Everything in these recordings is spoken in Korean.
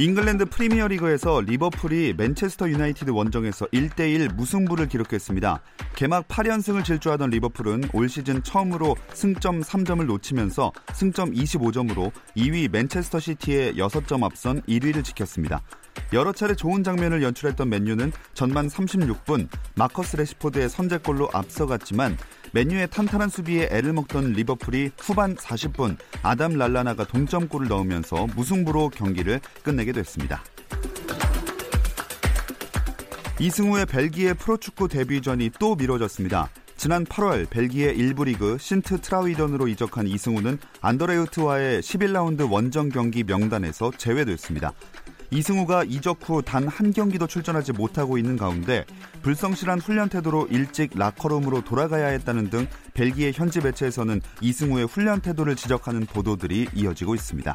잉글랜드 프리미어리그에서 리버풀이 맨체스터 유나이티드 원정에서 1대1 무승부를 기록했습니다. 개막 8연승을 질주하던 리버풀은 올 시즌 처음으로 승점 3점을 놓치면서 승점 25점으로 2위 맨체스터 시티에 6점 앞선 1위를 지켰습니다. 여러 차례 좋은 장면을 연출했던 맨유는 전반 36분 마커스 래시포드의 선제골로 앞서갔지만 맨유의 탄탄한 수비에 애를 먹던 리버풀이 후반 40분 아담 랄라나가 동점골을 넣으면서 무승부로 경기를 끝내게 됐습니다. 이승우의 벨기에 프로축구 데뷔전이 또 미뤄졌습니다. 지난 8월 벨기에 1부 리그 신트 트라위던으로 이적한 이승우는 안더레흐트와의 11라운드 원정 경기 명단에서 제외됐습니다. 이승우가 이적 후 단 한 경기도 출전하지 못하고 있는 가운데 불성실한 훈련 태도로 일찍 라커룸으로 돌아가야 했다는 등 벨기에 현지 매체에서는 이승우의 훈련 태도를 지적하는 보도들이 이어지고 있습니다.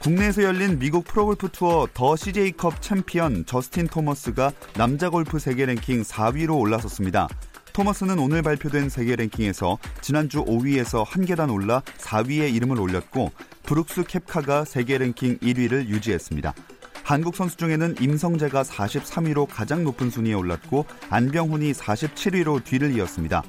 국내에서 열린 미국 프로골프 투어 더 CJ컵 챔피언 저스틴 토머스가 남자 골프 세계 랭킹 4위로 올라섰습니다. 토머스는 오늘 발표된 세계 랭킹에서 지난주 5위에서 한 계단 올라 4위에 이름을 올렸고 브룩스 켑카가 세계 랭킹 1위를 유지했습니다. 한국 선수 중에는 임성재가 43위로 가장 높은 순위에 올랐고 안병훈이 47위로 뒤를 이었습니다.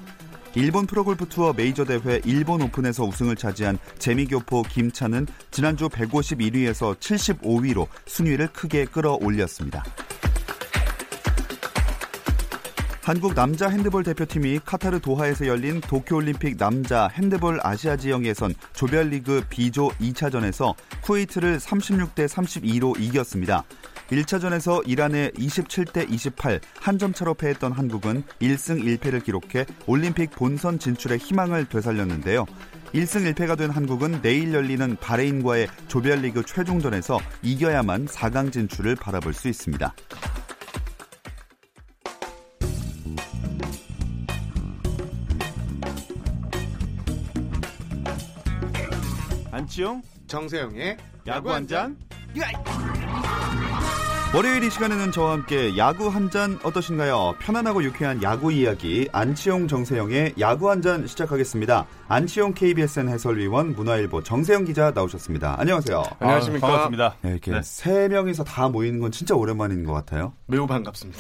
일본 프로골프 투어 메이저 대회 일본 오픈에서 우승을 차지한 재미교포 김찬은 지난주 151위에서 75위로 순위를 크게 끌어올렸습니다. 한국 남자 핸드볼 대표팀이 카타르 도하에서 열린 도쿄올림픽 남자 핸드볼 아시아 지역 예선 조별리그 B조 2차전에서 쿠웨이트를 36대 32로 이겼습니다. 1차전에서 이란에 27대 28 한 점 차로 패했던 한국은 1승 1패를 기록해 올림픽 본선 진출의 희망을 되살렸는데요. 1승 1패가 된 한국은 내일 열리는 바레인과의 조별리그 최종전에서 이겨야만 4강 진출을 바라볼 수 있습니다. 안치용 정세영의 야구 한 잔. 월요일 이 시간에는 저와 함께 야구 한 잔 어떠신가요? 편안하고 유쾌한 야구 이야기 안치용 정세영의 야구 한 잔 시작하겠습니다. 안치용 KBSN 해설위원 문화일보 정세영 기자 나오셨습니다. 안녕하세요. 안녕하십니까. 아, 반갑습니다. 네, 이렇게 네. 세 명이서 다 모이는 건 진짜 오랜만인 것 같아요. 매우 반갑습니다.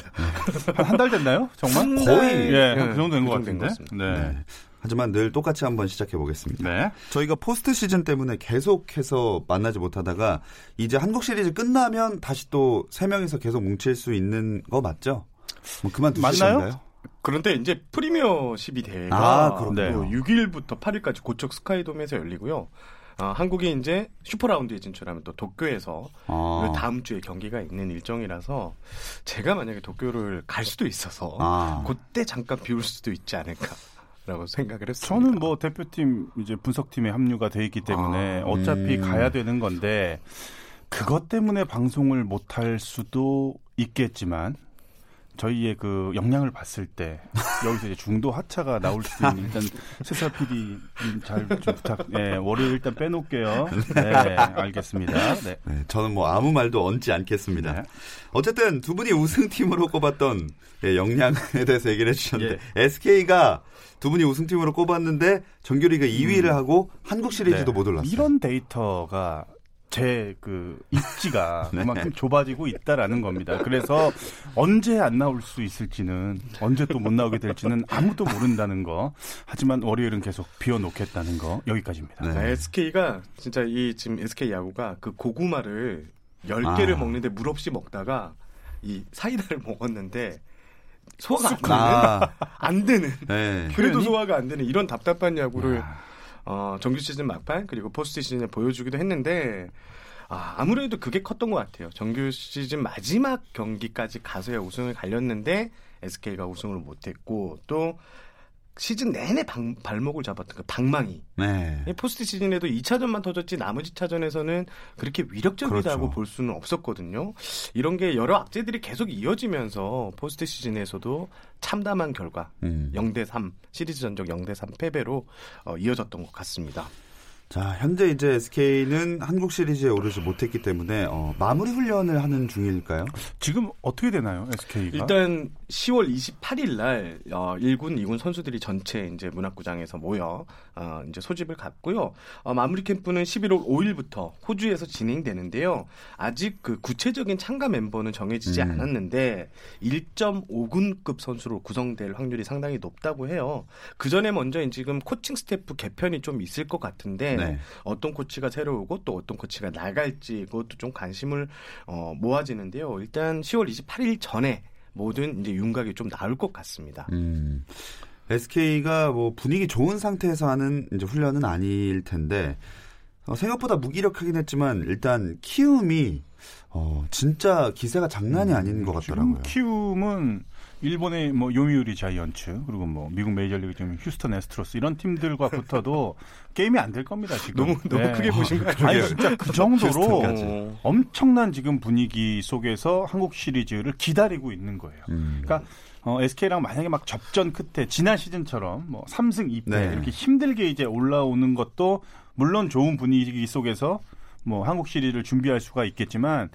한달 됐나요? 정말? 거의. 예, 네, 한그 정도 된것그 된것 같은데. 같습니다. 네. 네. 하지만 늘 똑같이 한번 시작해 보겠습니다. 네. 저희가 포스트 시즌 때문에 계속해서 만나지 못하다가 이제 한국 시리즈 끝나면 다시 또 세 명이서 계속 뭉칠 수 있는 거 맞죠? 뭐 그만 두시던가요? 맞나요? 그런데 이제 프리미어12 대회가 아, 그렇군요. 뭐 6일부터 8일까지 고척 스카이돔에서 열리고요. 아, 한국이 이제 슈퍼라운드에 진출하면 또 도쿄에서 아. 그 다음 주에 경기가 있는 일정이라서 제가 만약에 도쿄를 갈 수도 있어서 아. 그때 잠깐 비울 수도 있지 않을까 라고 생각을 했습니다. 저는 뭐 대표팀 이제 분석팀에 합류가 돼 있기 때문에 아, 어차피 음. 가야 되는 건데 그것 때문에 방송을 못 할 수도 있겠지만 저희의 그 역량을 봤을 때 여기서 이제 중도 하차가 나올 수 있는 일단 세사 PD 잘좀 부탁. 예, 월요일 일단 빼놓을게요. 네, 알겠습니다. 네. 네, 저는 뭐 아무 말도 얹지 않겠습니다. 네. 어쨌든 두 분이 우승팀으로 꼽았던 예, 역량에 대해서 얘기를 해주셨는데 예. SK가 두 분이 우승팀으로 꼽았는데 정규리그 2위를 하고 한국 시리즈도 네. 못 올랐어요. 이런 데이터가 제 그 입지가 네. 그만큼 좁아지고 있다라는 겁니다. 그래서 언제 안 나올 수 있을지는 언제 또 못 나오게 될지는 아무도 모른다는 거. 하지만 월요일은 계속 비워놓겠다는 거 여기까지입니다. 네. SK가 진짜 이 지금 SK 야구가 그 고구마를 10개를 아. 먹는데 물 없이 먹다가 이 사이다를 먹었는데 소화가 안 되는 아, 안 되는 네. 그래도? 소화가 안 되는 이런 답답한 야구를 야. 어, 정규 시즌 막판 그리고 포스트 시즌에 보여주기도 했는데 아, 아무래도 그게 컸던 것 같아요. 정규 시즌 마지막 경기까지 가서야 우승을 갈렸는데 SK가 우승을 못했고 또 시즌 내내 방, 발목을 잡았던 그 방망이. 네. 포스트 시즌에도 2차전만 터졌지 나머지 차전에서는 그렇게 위력적이다고 그렇죠. 볼 수는 없었거든요. 이런 게 여러 악재들이 계속 이어지면서 포스트 시즌에서도 참담한 결과 음. 0대 3 시리즈 전적 0대 3 패배로 어, 이어졌던 것 같습니다. 자, 현재 이제 SK는 한국 시리즈에 오르지 못했기 때문에 어, 마무리 훈련을 하는 중일까요? 지금 어떻게 되나요, SK가? 일단 10월 28일 날 어, 1군, 2군 선수들이 전체 이제 문학구장에서 모여 어, 이제 소집을 갖고요. 어, 마무리 캠프는 11월 5일부터 호주에서 진행되는데요. 아직 그 구체적인 참가 멤버는 정해지지 음. 않았는데 1.5군급 선수로 구성될 확률이 상당히 높다고 해요. 그 전에 먼저 지금 코칭 스태프 개편이 좀 있을 것 같은데 네. 어떤 코치가 새로 오고 또 어떤 코치가 나갈지 그것도 좀 관심을 어, 모아지는데요. 일단 10월 28일 전에 모든 이제 윤곽이 좀 나올 것 같습니다. 음. SK가 뭐 분위기 좋은 상태에서 하는 이제 훈련은 아닐 텐데 어, 생각보다 무기력하긴 했지만 일단 키움이 어, 진짜 기세가 장난이 아닌 것 같더라고요. 키움은 일본의 뭐 요미우리 자이언츠 그리고 뭐 미국 메이저리그 지금 휴스턴 에스트로스 이런 팀들과 붙어도 게임이 안 될 겁니다 지금. 너무 너무 네. 크게 보신 거 아니. 진짜 그 정도로 휴스턴까지. 어, 엄청난 지금 분위기 속에서 한국 시리즈를 기다리고 있는 거예요. 음. 그러니까 어, SK랑 만약에 막 접전 끝에 지난 시즌처럼 뭐 3승 2패 네. 이렇게 힘들게 이제 올라오는 것도 물론 좋은 분위기 속에서 뭐 한국 시리즈를 준비할 수가 있겠지만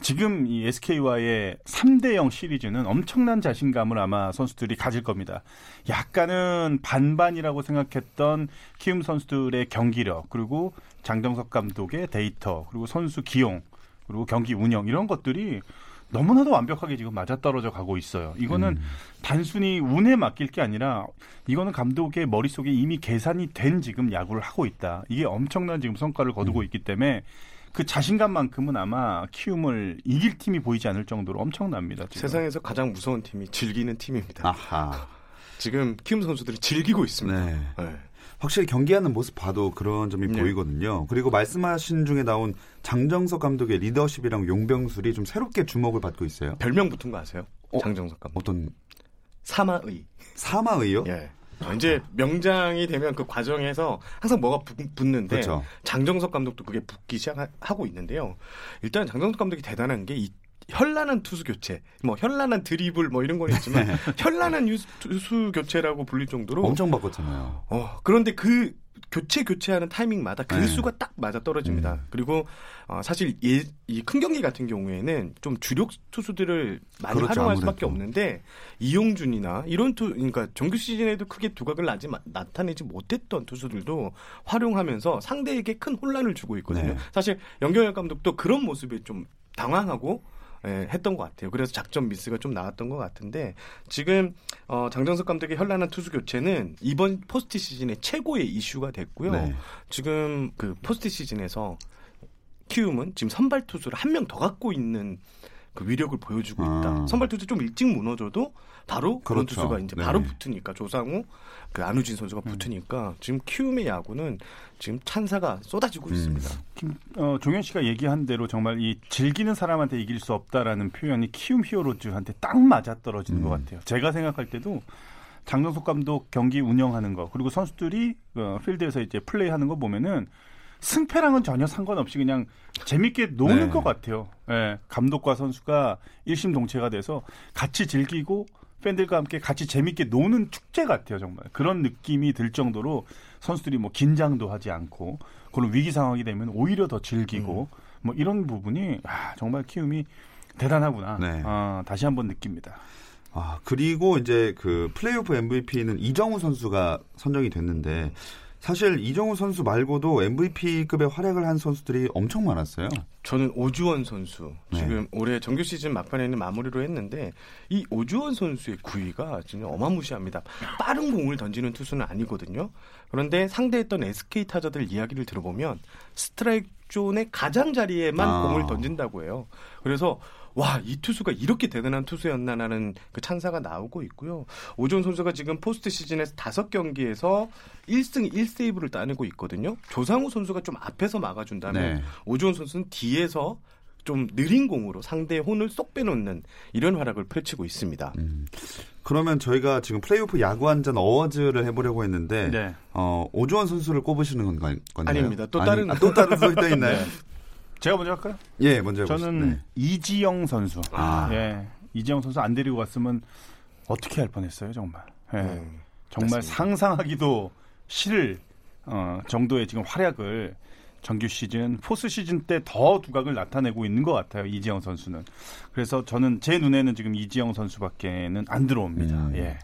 지금 이 SK와의 3대 0 시리즈는 엄청난 자신감을 아마 선수들이 가질 겁니다. 약간은 반반이라고 생각했던 키움 선수들의 경기력 그리고 장정석 감독의 데이터 그리고 선수 기용 그리고 경기 운영 이런 것들이 너무나도 완벽하게 지금 맞아떨어져 가고 있어요. 이거는 음. 단순히 운에 맡길 게 아니라 이거는 감독의 머릿속에 이미 계산이 된 지금 야구를 하고 있다. 이게 엄청난 지금 성과를 거두고 있기 때문에 그 자신감만큼은 아마 키움을 이길 팀이 보이지 않을 정도로 엄청납니다. 지금. 세상에서 가장 무서운 팀이 즐기는 팀입니다. 아하. 지금 키움 선수들이 즐기고 있습니다. 네. 네. 확실히 경기하는 모습 봐도 그런 점이 네. 보이거든요. 그리고 말씀하신 중에 나온 장정석 감독의 리더십이랑 용병술이 좀 새롭게 주목을 받고 있어요. 별명 붙은 거 아세요? 어? 장정석 감독. 어떤 사마의. 사마의요? 예. 이제 명장이 되면 그 과정에서 항상 뭐가 붙, 붙는데 그렇죠. 장정석 감독도 그게 붙기 시작하고 있는데요. 일단 장정석 감독이 대단한 게 이 현란한 투수 교체, 뭐 현란한 드리블 뭐 이런 건 있지만 현란한 유수, 투수 교체라고 불릴 정도로 엄청 바꿨잖아요. 어, 그런데 그 교체 교체하는 타이밍마다 그 네. 수가 딱 맞아 떨어집니다. 음. 그리고 어, 사실 이 큰 경기 같은 경우에는 좀 주력 투수들을 많이 그렇죠, 활용할 수밖에 아무래도. 없는데 이영준이나 이런 투 그러니까 정규 시즌에도 크게 두각을 나지 마- 나타내지 못했던 투수들도 활용하면서 상대에게 큰 혼란을 주고 있거든요. 네. 사실 염경엽 감독도 그런 모습에 좀 당황하고 예, 했던 것 같아요. 그래서 작전 미스가 좀 나왔던 것 같은데 지금 어, 장정석 감독의 현란한 투수 교체는 이번 포스트 시즌의 최고의 이슈가 됐고요. 네. 지금 그 포스트 시즌에서 키움은 지금 선발 투수를 한 명 더 갖고 있는 그 위력을 보여주고 있다. 아. 선발 투수 좀 일찍 무너져도 바로 그런 그렇죠. 투수가 이제 네. 바로 붙으니까 조상우, 그 안우진 선수가 붙으니까 지금 키움의 야구는 지금 찬사가 쏟아지고 음. 있습니다. 김, 어, 종현 씨가 얘기한 대로 정말 이 즐기는 사람한테 이길 수 없다라는 표현이 키움 히어로즈한테 딱 맞아 떨어지는 음. 것 같아요. 제가 생각할 때도 장정석 감독 경기 운영하는 거 그리고 선수들이 어, 필드에서 이제 플레이하는 거 보면은 승패랑은 전혀 상관없이 그냥 재밌게 노는 네. 것 같아요. 예, 감독과 선수가 일심동체가 돼서 같이 즐기고 팬들과 함께 같이 재밌게 노는 축제 같아요, 정말. 그런 느낌이 들 정도로 선수들이 뭐 긴장도 하지 않고 그런 위기 상황이 되면 오히려 더 즐기고 뭐 이런 부분이 아, 정말 키움이 대단하구나. 네. 아, 다시 한번 느낍니다. 아, 그리고 이제 그 플레이오프 MVP는 이정우 선수가 선정이 됐는데 사실 이정우 선수 말고도 MVP급의 활약을 한 선수들이 엄청 많았어요. 저는 오주원 선수 네. 지금 올해 정규 시즌 막판에는 마무리로 했는데 이 오주원 선수의 구위가 진짜 어마무시합니다. 빠른 공을 던지는 투수는 아니거든요. 그런데 상대했던 SK 타자들 이야기를 들어보면 스트라이크 존의 가장자리에만 아. 공을 던진다고 해요. 그래서 와, 이 투수가 이렇게 대단한 투수였나라는 그 찬사가 나오고 있고요. 오주원 선수가 지금 포스트 시즌에서 다섯 경기에서 1승 1세이브를 따내고 있거든요. 조상우 선수가 좀 앞에서 막아준다면 네. 오주원 선수는 뒤에서 좀 느린 공으로 상대의 혼을 쏙 빼놓는 이런 활약을 펼치고 있습니다. 음. 그러면 저희가 지금 플레이오프 야구 한잔 어워즈를 해보려고 했는데 네. 어, 오주원 선수를 꼽으시는 건가요? 아닙니다. 또 다른 아니, 아, 또 다른 선수 있나요? 네. 제가 먼저 할까요? 예, 먼저 해보시죠. 저는 네. 이지영 선수. 아. 예. 이지영 선수 안 데리고 갔으면 어떻게 할 뻔했어요, 정말. 예. 음, 정말 맞습니다. 상상하기도 싫을 어, 정도의 지금 활약을 정규 시즌, 포스 시즌 때 더 두각을 나타내고 있는 것 같아요. 이지영 선수는. 그래서 저는 제 눈에는 지금 이지영 선수밖에는 안 들어옵니다. 음. 예.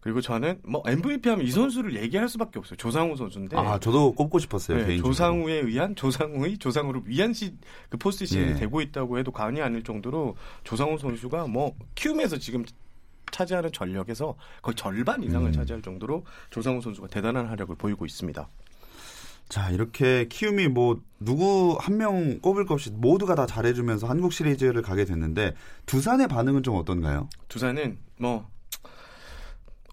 그리고 저는 뭐 MVP 하면 이 선수를 얘기할 수밖에 없어요. 조상우 선수인데. 아, 저도 꼽고 싶었어요. 네, 조상우에 의한 조상우의 조상우를 위한 시, 그 포스트 시즌이 예. 되고 있다고 해도 과언이 아닐 정도로 조상우 선수가 뭐 키움에서 지금 차지하는 전력에서 거의 절반 이상을 음. 차지할 정도로 조상우 선수가 대단한 활약을 보이고 있습니다. 자, 이렇게 키움이 뭐 누구 한 명 꼽을 것 없이 모두가 다 잘해주면서 한국 시리즈를 가게 됐는데 두산의 반응은 좀 어떤가요? 두산은 뭐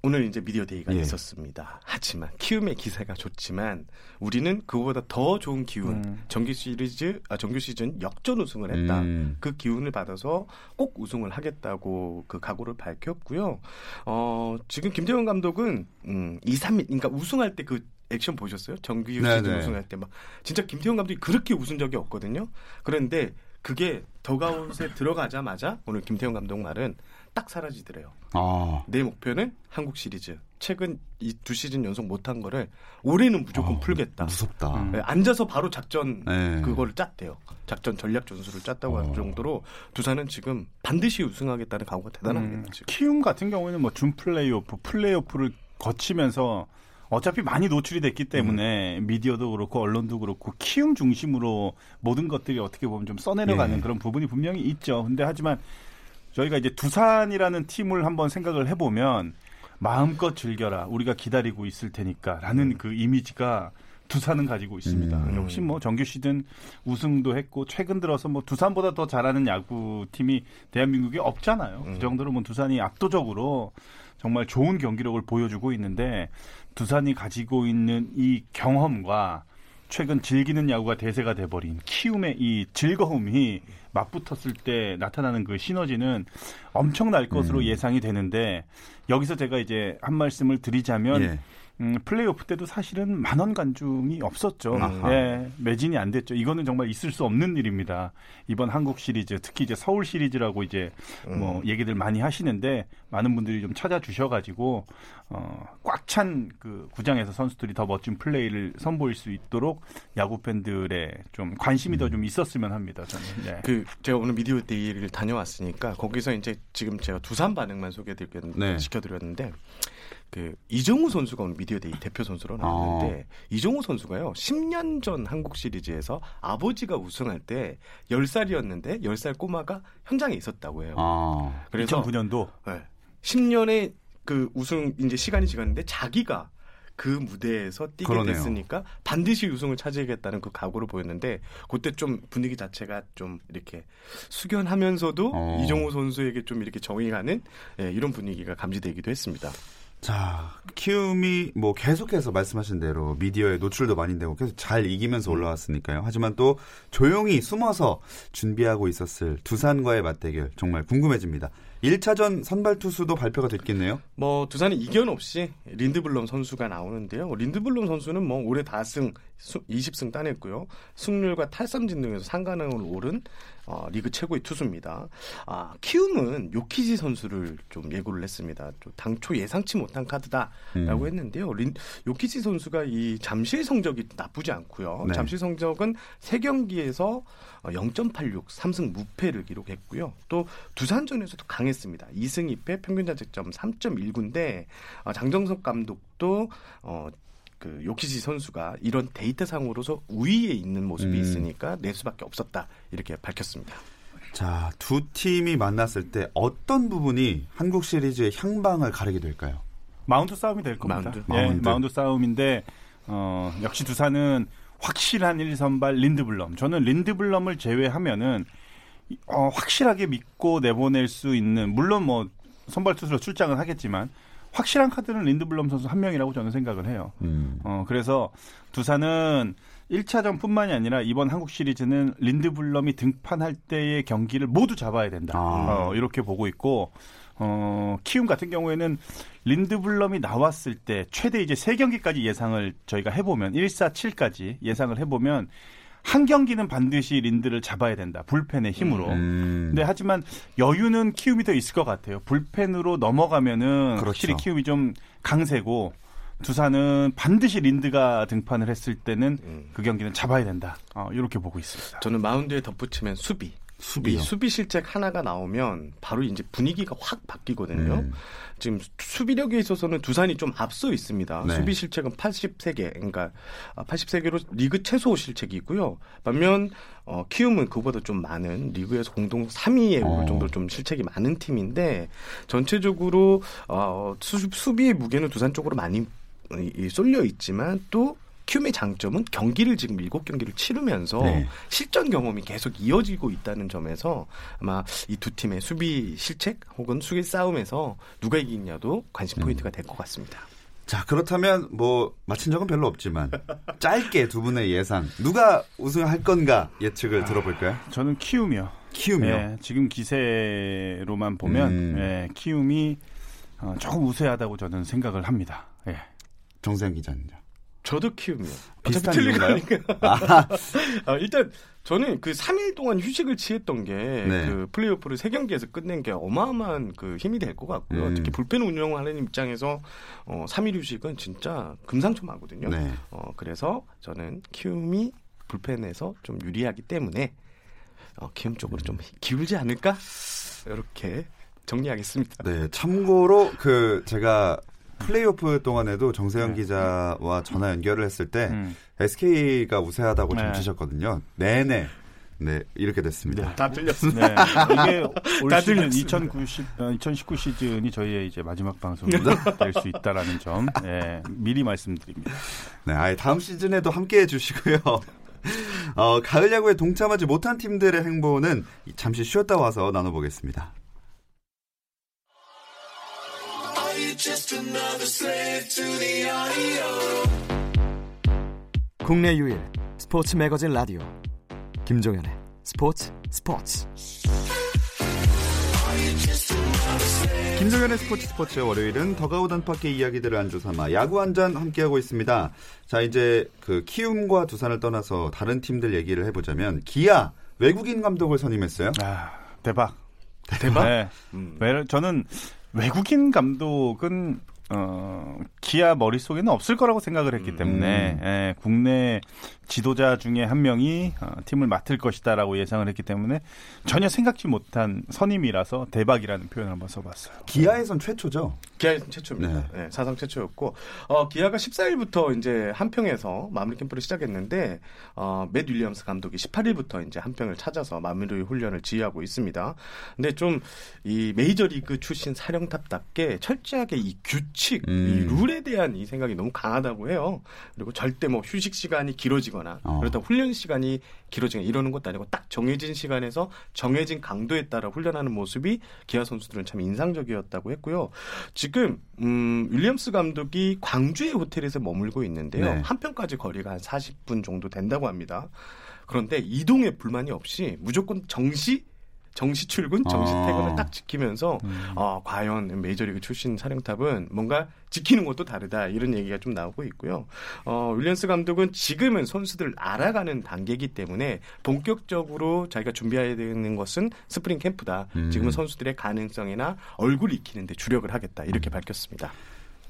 오늘 이제 미디어 데이가 예. 있었습니다. 하지만 키움의 기세가 좋지만 우리는 그거보다 더 좋은 기운, 음. 정규 시리즈, 아 정규 시즌 역전 우승을 했다. 음. 그 기운을 받아서 꼭 우승을 하겠다고 그 각오를 밝혔고요. 어, 지금 김태형 감독은 음, 2, 3, 그러니까 우승할 때 그 액션 보셨어요? 정규 시즌 네네. 우승할 때 막 진짜 김태형 감독이 그렇게 웃은 적이 없거든요. 그런데 그게 더그아웃에 들어가자마자 오늘 김태형 감독 말은 딱 사라지더래요. 아. 내 목표는 한국 시리즈. 최근 이 두 시즌 연속 못한 거를 올해는 무조건 아, 풀겠다. 무섭다. 네, 앉아서 바로 작전 네. 그거를 짰대요. 작전 전략 전술을 짰다고 할 어. 정도로 두산은 지금 반드시 우승하겠다는 각오가 대단합니다. 음, 지금. 키움 같은 경우에는 뭐 준 플레이오프, 플레이오프를 거치면서 어차피 많이 노출이 됐기 때문에 음. 미디어도 그렇고 언론도 그렇고 키움 중심으로 모든 것들이 어떻게 보면 좀 써내려가는 예. 그런 부분이 분명히 있죠. 근데 하지만 저희가 이제 두산이라는 팀을 한번 생각을 해보면 마음껏 즐겨라. 우리가 기다리고 있을 테니까라는 음. 그 이미지가 두산은 가지고 있습니다. 음. 역시 뭐 정규 시즌 우승도 했고 최근 들어서 뭐 두산보다 더 잘하는 야구 팀이 대한민국에 없잖아요. 그 음. 그 정도로 뭐 두산이 압도적으로 정말 좋은 경기력을 보여주고 있는데 두산이 가지고 있는 이 경험과 최근 즐기는 야구가 대세가 돼버린 키움의 이 즐거움이 맞붙었을 때 나타나는 그 시너지는 엄청날 것으로 음. 예상이 되는데 여기서 제가 이제 한 말씀을 드리자면 예. 음, 플레이오프 때도 사실은 만원 관중이 없었죠. 예, 매진이 안 됐죠. 이거는 정말 있을 수 없는 일입니다. 이번 한국 시리즈, 특히 이제 서울 시리즈라고 이제 음. 뭐 얘기들 많이 하시는데 많은 분들이 좀 찾아주셔가지고 어, 꽉 찬 그 구장에서 선수들이 더 멋진 플레이를 선보일 수 있도록 야구 팬들의 좀 관심이 음. 더 좀 있었으면 합니다. 저는. 네. 그 제가 오늘 미디어 데이를 다녀왔으니까 거기서 이제 지금 제가 두산 반응만 소개드렸는데 네. 시켜드렸는데. 그 이정후 선수가 오늘 미디어 데이 대표 선수로 나왔는데 아. 이정후 선수가요 10년 전 한국 시리즈에서 아버지가 우승할 때 10살이었는데 10살 꼬마가 현장에 있었다고 해요. 아. 그래서 2009년도 네, 10년의 그 우승 이제 시간이 지났는데 자기가 그 무대에서 뛰게 그러네요. 됐으니까 반드시 우승을 차지하겠다는 그 각오를 보였는데 그때 좀 분위기 자체가 좀 이렇게 숙연하면서도 어. 이정우 선수에게 좀 이렇게 정이 가는 예, 이런 분위기가 감지되기도 했습니다. 자, 키움이 뭐 계속해서 말씀하신 대로 미디어에 노출도 많이 되고 계속 잘 이기면서 음. 올라왔으니까요. 하지만 또 조용히 숨어서 준비하고 있었을 두산과의 맞대결 정말 궁금해집니다. 1차전 선발 투수도 발표가 됐겠네요. 뭐 두산이 이견 없이 린드블럼 선수가 나오는데요. 린드블럼 선수는 뭐 올해 다승 20승 따냈고요. 승률과 탈삼진 등에서 상관을 오른 어, 리그 최고의 투수입니다. 아, 키움은 요키지 선수를 좀 예고를 했습니다. 좀 당초 예상치 못한 카드다라고 음. 했는데요. 린, 요키지 선수가 이 잠실 성적이 나쁘지 않고요. 네. 잠실 성적은 세경기에서 0.86 어, 3승 무패를 기록했고요. 또 두산전에서도 강했습니다. 2승 2패 평균 자책점 3.19인데 어, 장정석 감독도 어, 그 요키시 선수가 이런 데이터 상으로서 우위에 있는 모습이 음. 있으니까 낼 수밖에 없었다 이렇게 밝혔습니다. 자, 두 팀이 만났을 때 어떤 부분이 한국 시리즈의 향방을 가리게 될까요? 마운드 싸움이 될 겁니다. 마운드, 네, 마운드. 마운드 싸움인데 어, 역시 두산은 확실한 1선발 린드블럼. 저는 린드블럼을 제외하면은 어, 확실하게 믿고 내보낼 수 있는 물론 뭐 선발 투수로 출장은 하겠지만 확실한 카드는 린드블럼 선수 한 명이라고 저는 생각을 해요. 음. 어, 그래서 두산은 1차전뿐만이 아니라 이번 한국 시리즈는 린드블럼이 등판할 때의 경기를 모두 잡아야 된다. 아. 어, 이렇게 보고 있고 어, 키움 같은 경우에는 린드블럼이 나왔을 때 최대 이제 세 경기까지 예상을 저희가 해보면 1, 4, 7까지 예상을 해보면 한 경기는 반드시 린드를 잡아야 된다. 불펜의 힘으로. 음. 근데 하지만 여유는 키움이 더 있을 것 같아요. 불펜으로 넘어가면은 그렇죠. 확실히 키움이 좀 강세고 두산은 반드시 린드가 등판을 했을 때는 음. 그 경기는 잡아야 된다. 어, 이렇게 보고 있습니다. 저는 마운드에 덧붙이면 수비. 수비요. 이 수비 실책 하나가 나오면 바로 이제 분위기가 확 바뀌거든요. 음. 지금 수비력에 있어서는 두산이 좀 앞서 있습니다. 네. 수비 실책은 83개, 그러니까 83개로 리그 최소 실책이고요. 반면 어, 키움은 그보다 좀 많은 리그에서 공동 3위에 어. 오를 정도로 좀 실책이 많은 팀인데 전체적으로 어, 수, 수비의 무게는 두산 쪽으로 많이 이 쏠려 있지만 또 키움의 장점은 경기를 지금 7경기를 치르면서 네. 실전 경험이 계속 이어지고 있다는 점에서 아마 이 두 팀의 수비 실책 혹은 수비 싸움에서 누가 이기냐도 관심 음. 포인트가 될 것 같습니다. 자, 그렇다면 뭐 맞힌 적은 별로 없지만 짧게 두 분의 예상 누가 우승할 건가 예측을 들어볼까요? 저는 키움이요. 키움이요. 예, 지금 기세로만 보면 음. 예, 키움이 어, 조금 우세하다고 저는 생각을 합니다. 예. 정세현 기자님요. 저도 키움이요. 비슷한 어차피 틀릴 이유인가요? 거니까. 아, 일단 저는 그 3일 동안 휴식을 취했던 게 네. 그 플레이오프를 3경기에서 끝낸 게 어마어마한 그 힘이 될 것 같고요. 음. 특히 불펜 운영하는 입장에서 어, 3일 휴식은 진짜 금상첨화거든요. 네. 어, 그래서 저는 키움이 불펜에서 좀 유리하기 때문에 어, 키움 쪽으로 좀 기울지 않을까? 이렇게 정리하겠습니다. 네, 참고로 그 제가 플레이오프 동안에도 정세현 네. 기자와 전화 연결을 했을 때 음. SK가 우세하다고 네. 점치셨거든요. 네네. 네, 이렇게 됐습니다. 다 틀렸습니다. 네. 이게 올다 시즌 들렸습니다. 2090, 어, 2019 시즌이 저희의 이제 마지막 방송이 될 수 있다라는 점 예, 미리 말씀드립니다. 네, 아예 다음 시즌에도 함께 해주시고요. 어, 가을 야구에 동참하지 못한 팀들의 행보는 잠시 쉬었다 와서 나눠보겠습니다. 국내 유일 스포츠 매거진 라디오 김종현의 스포츠 스포츠 김성현의 스포츠 스포츠 월요일은 더가웃 안팎의 이야기들을 안주 삼아 야구 한 잔 함께하고 있습니다. 자 이제 그 키움과 두산을 떠나서 다른 팀들 얘기를 해보자면 기아 외국인 감독을 선임했어요. 아, 대박. 대박? 네. 음. 왜- 저는 외국인 감독은 어, 기아 머릿속에는 없을 거라고 생각을 했기 음. 때문에 예, 국내 지도자 중에 한 명이 어, 팀을 맡을 것이다라고 예상을 했기 때문에 전혀 생각지 못한 선임이라서 대박이라는 표현을 한번 써봤어요. 기아에선 최초죠. 기아 최초입니다. 네, 사상 최초였고 어, 기아가 14일부터 이제 한평에서 마무리 캠프를 시작했는데 어, 맷 윌리엄스 감독이 18일부터 이제 한평을 찾아서 마무리 훈련을 지휘하고 있습니다. 근데 좀 이 메이저리그 출신 사령탑답게 철저하게 이 규 칙, 음. 이 룰에 대한 이 생각이 너무 강하다고 해요. 그리고 절대 뭐 휴식 시간이 길어지거나 어. 그렇다 훈련 시간이 길어지거나 이러는 것도 아니고 딱 정해진 시간에서 정해진 강도에 따라 훈련하는 모습이 기아 선수들은 참 인상적이었다고 했고요. 지금 음, 윌리엄스 감독이 광주의 호텔에서 머물고 있는데요. 네. 함평까지 거리가 한 40분 정도 된다고 합니다. 그런데 이동에 불만이 없이 무조건 정시 정시 출근, 정시 아. 퇴근을 딱 지키면서 어, 과연 메이저리그 출신 사령탑은 뭔가 지키는 것도 다르다 이런 얘기가 좀 나오고 있고요. 어, 윌리엄스 감독은 지금은 선수들을 알아가는 단계이기 때문에 본격적으로 자기가 준비해야 되는 것은 스프링 캠프다. 음. 지금은 선수들의 가능성이나 얼굴 익히는데 주력을 하겠다 이렇게 밝혔습니다.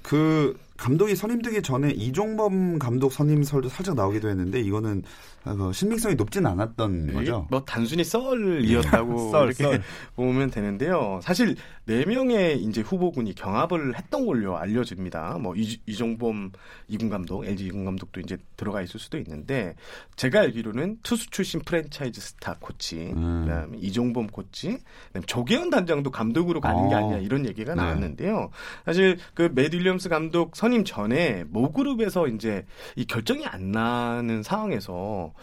그 감독이 선임되기 전에 이종범 감독 선임설도 살짝 나오기도 했는데 이거는 어, 신빙성이 높진 않았던 거죠. 뭐 단순히 썰이었다고 썰, 이렇게 썰. 보면 되는데요. 사실 네 명의 이제 후보군이 경합을 했던 걸로 알려집니다. 뭐 이, 이종범 이군 감독, LG 이군 감독도 이제 들어가 있을 수도 있는데 제가 알기로는 투수 출신 프랜차이즈 스타 코치, 음. 그다음에 이종범 코치, 그다음에 조계현 단장도 감독으로 가는 게 어. 아니냐 이런 얘기가 네. 나왔는데요. 사실 그맷 윌리엄스 감독 선임 전에 모그룹에서 이제 이 결정이 안 나는 상황에서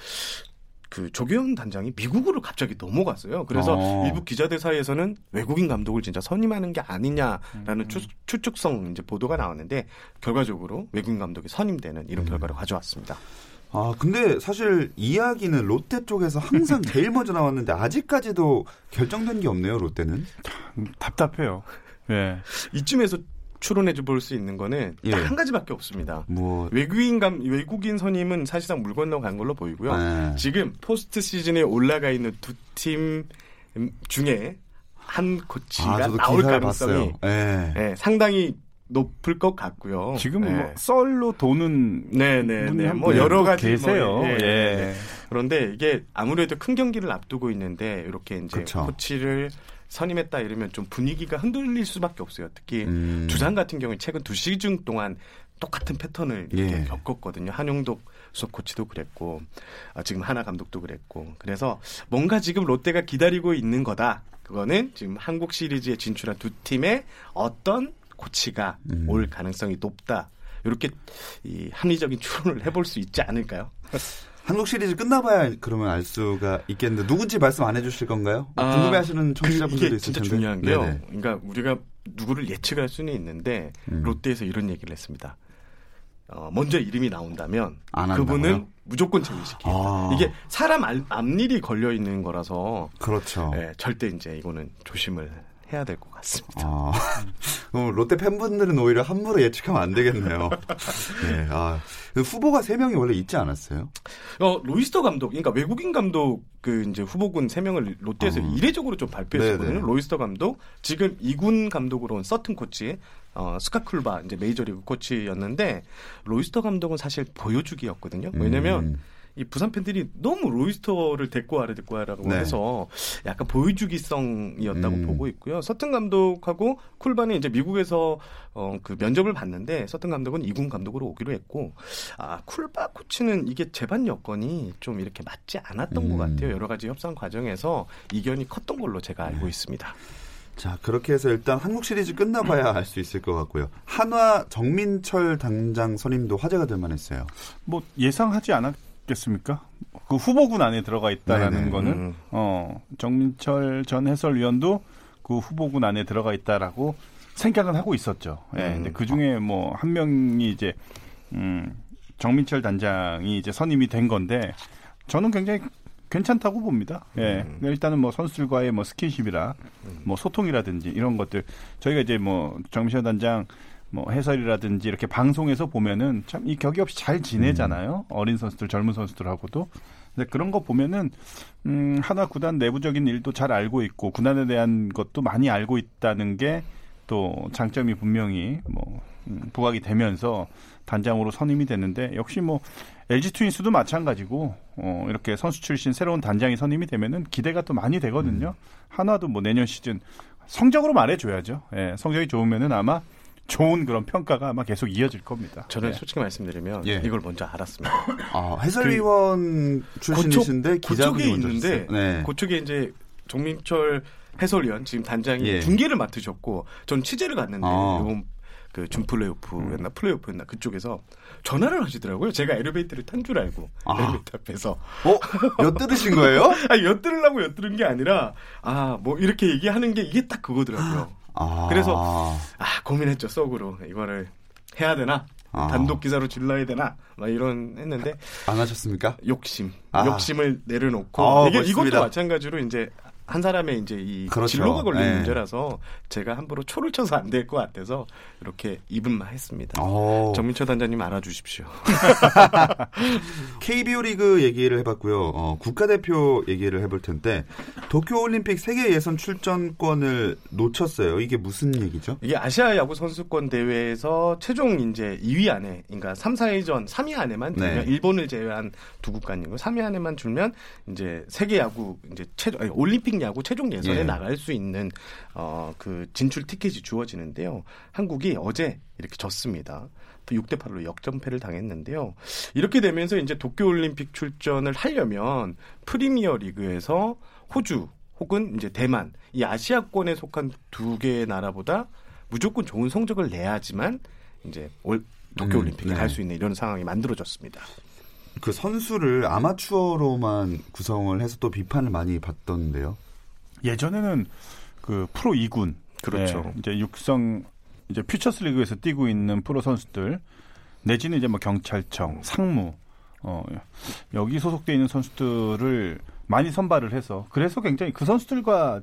그 조계현 단장이 미국으로 갑자기 넘어갔어요. 그래서 어. 일부 기자들 사이에서는 외국인 감독을 진짜 선임하는 게 아니냐라는 추, 추측성 이제 보도가 나왔는데 결과적으로 외국인 감독이 선임되는 이런 결과를 가져왔습니다. 아, 근데 사실 이야기는 롯데 쪽에서 항상 제일 먼저 나왔는데 아직까지도 결정된 게 없네요, 롯데는. 답답해요. 예. 이쯤에서 추론해 볼수 있는 거는 예. 딱한 가지밖에 없습니다. 뭐 외국인 감 외국인 선임은 사실상 물 건너 간 걸로 보이고요. 네. 지금 포스트 시즌에 올라가 있는 두 팀 중에 한 코치가 아, 나올 가능성이 봤어요. 예. 예, 상당히 높을 것 같고요. 지금 예. 뭐 썰로 도는 네네네. 뭐분 여러 가지 계세요. 뭐, 예, 예. 예. 그런데 이게 아무래도 큰 경기를 앞두고 있는데 이렇게 이제 그쵸. 코치를 선임했다 이러면 좀 분위기가 흔들릴 수밖에 없어요. 특히 음. 두산 같은 경우에 최근 두 시즌 동안 똑같은 패턴을 예. 겪었거든요. 한용독 수석 코치도 그랬고 아, 지금 하나 감독도 그랬고 그래서 뭔가 지금 롯데가 기다리고 있는 거다. 그거는 지금 한국 시리즈에 진출한 두 팀의 어떤 코치가 음. 올 가능성이 높다. 이렇게 이 합리적인 추론을 해볼 수 있지 않을까요? 한국 시리즈 끝나봐야 그러면 알 수가 있겠는데 누군지 말씀 안 해주실 건가요? 아, 궁금해하시는 청취자분들도 이게 있을 진짜 텐데. 중요한 게요. 네네. 그러니까 우리가 누구를 예측할 수는 있는데 음. 롯데에서 이런 얘기를 했습니다. 어, 먼저 이름이 나온다면 안 그분은? 무조건 제외시키겠다. 아. 이게 사람 알- 앞일이 걸려 있는 거라서 그렇죠. 예, 절대 이제 이거는 조심을 해야 될 것 같습니다. 아, 어, 롯데 팬분들은 오히려 함부로 예측하면 안 되겠네요. 네, 아, 그 후보가 세 명이 원래 있지 않았어요? 어, 로이스터 감독, 그러니까 외국인 감독 그 이제 후보군 세 명을 롯데에서 어. 이례적으로 좀 발표했거든요. 네네. 로이스터 감독, 지금 2군 감독으로 온 서튼 코치, 어, 스캇 쿨바 이제 메이저리그 코치였는데 로이스터 감독은 사실 보여주기였거든요. 왜냐면 음, 이 부산 팬들이 너무 로이스터를 데리고 와라 데리고 와라고 네. 해서 약간 보여주기성이었다고 음. 보고 있고요. 서튼 감독하고 쿨바는 이제 미국에서 어, 그 면접을 봤는데 서튼 감독은 이군 감독으로 오기로 했고 아 쿨바 코치는 이게 재반 여건이 좀 이렇게 맞지 않았던 음. 것 같아요. 여러 가지 협상 과정에서 이견이 컸던 걸로 제가 네. 알고 있습니다. 자, 그렇게 해서 일단 한국 시리즈 끝나봐야 알 수 있을 것 같고요. 한화 정민철 당장 선임도 화제가 될 만했어요. 뭐 예상하지 않았 겠습니까? 그 후보군 안에 들어가 있다라는 네네. 거는 음. 어 정민철 전 해설위원도 그 후보군 안에 들어가 있다라고 생각은 하고 있었죠. 예. 음. 근데 그 중에 뭐 한 명이 이제 음 정민철 단장이 이제 선임이 된 건데 저는 굉장히 괜찮다고 봅니다. 예. 음. 일단은 뭐 선수들과의 뭐 스킨십이라 뭐 소통이라든지 이런 것들 저희가 이제 뭐 정민철 단장 뭐 해설이라든지 이렇게 방송에서 보면은 참 이 격이 없이 잘 지내잖아요. 어린 선수들, 젊은 선수들하고도. 근데 그런 거 보면은 음, 하나 구단 내부적인 일도 잘 알고 있고 구단에 대한 것도 많이 알고 있다는 게 또 장점이 분명히 뭐 음, 부각이 되면서 단장으로 선임이 됐는데 역시 뭐 LG 트윈스도 마찬가지고 어, 이렇게 선수 출신 새로운 단장이 선임이 되면은 기대가 또 많이 되거든요. 하나도 뭐 내년 시즌 성적으로 말해줘야죠. 예, 성적이 좋으면은 아마 좋은 그런 평가가 아마 계속 이어질 겁니다. 저는 예. 솔직히 말씀드리면 예. 이걸 먼저 알았습니다. 아, 해설위원 출신이신데 기자분이 고쪽에 있는데. 네. 고쪽에 이제 정민철 해설위원 지금 단장이 예. 중계를 맡으셨고 전 취재를 갔는데 아. 이번 그 준플레이오프였나 플레이오프였나 그쪽에서 전화를 하시더라고요. 제가 엘리베이터를 탄 줄 알고 아. 엘리베이터 앞에서 어? 엿들으신 거예요? 아 엿들으려고 엿들은 게 아니라 아 뭐 이렇게 얘기하는 게 이게 딱 그거더라고요. 아. 그래서 아 고민했죠 속으로 이거를 해야 되나 아. 단독 기사로 질러야 되나 막 이런 했는데 안 하셨습니까? 욕심, 아. 욕심을 내려놓고 아, 이게 멋있습니다. 이것도 마찬가지로 이제 한 사람의 이제 이 그렇죠. 진로가 걸린 네. 문제라서 제가 함부로 초를 쳐서 안 될 것 같아서 이렇게 입은만 했습니다. 어. 정민철 단장님 알아주십시오. KBO 리그 얘기를 해봤고요. 어, 국가대표 얘기를 해볼 텐데 도쿄올림픽 세계 예선 출전권을 놓쳤어요. 이게 무슨 얘기죠? 이게 아시아 야구 선수권 대회에서 최종 이제 2위 안에, 그러니까 3, 4위 전 3위 안에만 들면 네. 일본을 제외한 두 국가니고 3위 안에만 들면 이제 세계 야구 이제 최종 아니, 올림픽 야구 최종 예선에 예. 나갈 수 있는 어 그 진출 티켓이 주어지는데요. 한국이 어제 이렇게 졌습니다. 6대 8로 역전패를 당했는데요. 이렇게 되면서 이제 도쿄 올림픽 출전을 하려면 프리미어 리그에서 호주 혹은 이제 대만 이 아시아권에 속한 두 개의 나라보다 무조건 좋은 성적을 내야지만 이제 올 도쿄 음, 올림픽에 네. 갈수 있는 이런 상황이 만들어졌습니다. 그 선수를 아마추어로만 구성을 해서 또 비판을 많이 받던데요. 예전에는 그 프로 2군 그렇죠. 예, 이제 육성 이제 퓨처스 리그에서 뛰고 있는 프로 선수들 내지는 이제 뭐 경찰청, 상무 어 여기 소속돼 있는 선수들을 많이 선발을 해서 그래서 굉장히 그 선수들과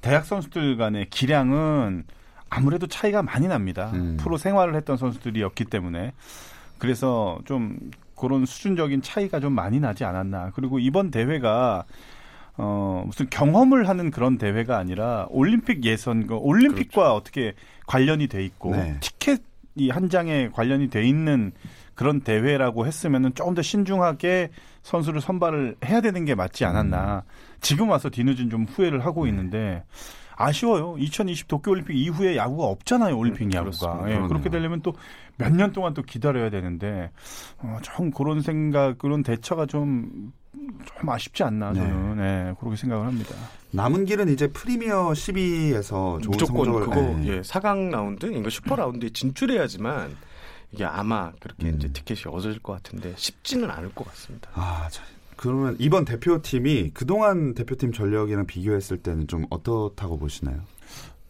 대학 선수들 간의 기량은 아무래도 차이가 많이 납니다. 음. 프로 생활을 했던 선수들이었기 때문에 그래서 좀 그런 수준적인 차이가 좀 많이 나지 않았나. 그리고 이번 대회가 어 무슨 경험을 하는 그런 대회가 아니라 올림픽 예선, 그 올림픽과 어떻게 관련이 돼 있고 네. 티켓이 한 장에 관련이 돼 있는 그런 대회라고 했으면은 조금 더 신중하게 선수를 선발을 해야 되는 게 맞지 않았나. 지금 와서 뒤늦은 좀 후회를 하고 있는데 아쉬워요. 2020 도쿄올림픽 이후에 야구가 없잖아요. 올림픽 음, 야구가. 예. 그렇게 되려면 또 몇 년 동안 또 기다려야 되는데 어, 좀 그런 생각, 그런 대처가 좀, 좀 아쉽지 않나 저는 예, 그렇게 생각을 합니다. 남은 길은 이제 프리미어 12에서 좋은 무조건 성적을 그거 예. 예, 4강 라운드, 이거 슈퍼 라운드에 진출해야지만 이게 아마 그렇게 음. 이제 티켓이 얻어질 것 같은데 쉽지는 않을 것 같습니다. 아, 자, 그러면 이번 대표팀이 그동안 대표팀 전력이랑 비교했을 때는 좀 어떻다고 보시나요?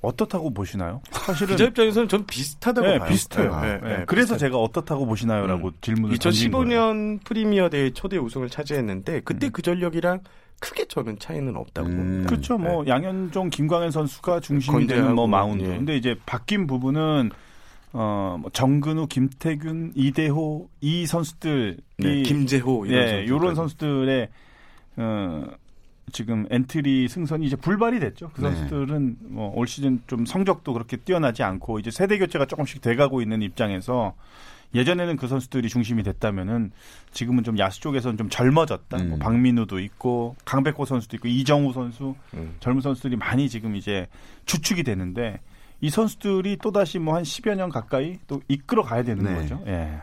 어떻다고 보시나요? 사실은 기자 입장에서는 전 비슷하다고 네, 봐요. 비슷해요. 예, 예, 예, 예, 그래서 비슷해요. 제가 어떻다고 보시나요라고 질문을 던진 거예요. 2015년 프리미어 대회 초대 우승을 차지했는데 그때 음. 그 전력이랑 크게 저는 차이는 없다고 음. 봅니다. 그렇죠. 뭐 양현종, 김광현 선수가 중심이 되는 뭐 마운드. 예. 근데 이제 바뀐 부분은 어, 뭐 정근우, 김태균, 이대호 이 선수들이 네, 김재호 이런 예, 선수들. 요런 선수들의 어 지금 엔트리 승선이 이제 불발이 됐죠. 그 네. 선수들은 뭐 올 시즌 좀 성적도 그렇게 뛰어나지 않고 이제 세대 교체가 조금씩 돼가고 있는 입장에서 예전에는 그 선수들이 중심이 됐다면은 지금은 좀 야수 쪽에서는 좀 젊어졌다. 음. 뭐 박민우도 있고 강백호 선수도 있고 이정후 선수 음. 젊은 선수들이 많이 지금 이제 주축이 되는데 이 선수들이 또 다시 뭐 한 10여 년 가까이 또 이끌어 가야 되는 네. 거죠. 예.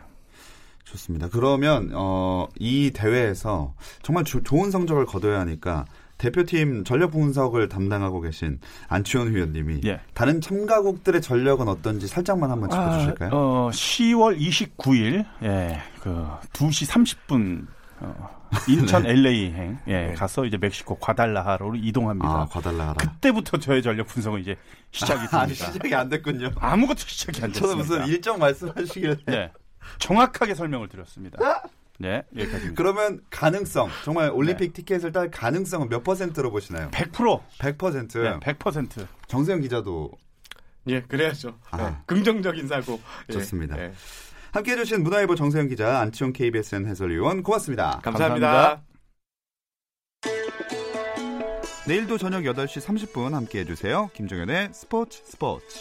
좋습니다. 그러면 어, 이 대회에서 정말 조- 좋은 성적을 거둬야 하니까 대표팀 전력 분석을 담당하고 계신 안치원 위원님이 예. 다른 참가국들의 전력은 어떤지 살짝만 한번 짚어주실까요? 아, 어, 10월 29일, 예, 그, 2시 30분, 어, 인천 LA행, 예, 네. 가서 이제 멕시코 과달라하로로 이동합니다. 아, 과달라하라. 그때부터 저의 전력 분석은 이제 시작이 됩니다. 아니, 시작이 안 됐군요. 아무것도 시작이 안 됐습니다. 저는 무슨 일정 말씀하시길래. 네. 정확하게 설명을 드렸습니다. 네, 여기까지입니다. 그러면 가능성, 정말 올림픽 티켓을 딸 가능성은 몇 퍼센트로 보시나요? 100%. 100%. 네, 100%. 정세영 기자도 예, 그래야죠. 아. 예, 긍정적인 사고. 예, 좋습니다. 예. 함께 해주신 문화일보 정세영 기자, 안치홍 KBSN 해설위원 고맙습니다. 감사합니다. 감사합니다. 내일도 저녁 8시 30분 함께 해주세요. 김종현의 스포츠 스포츠.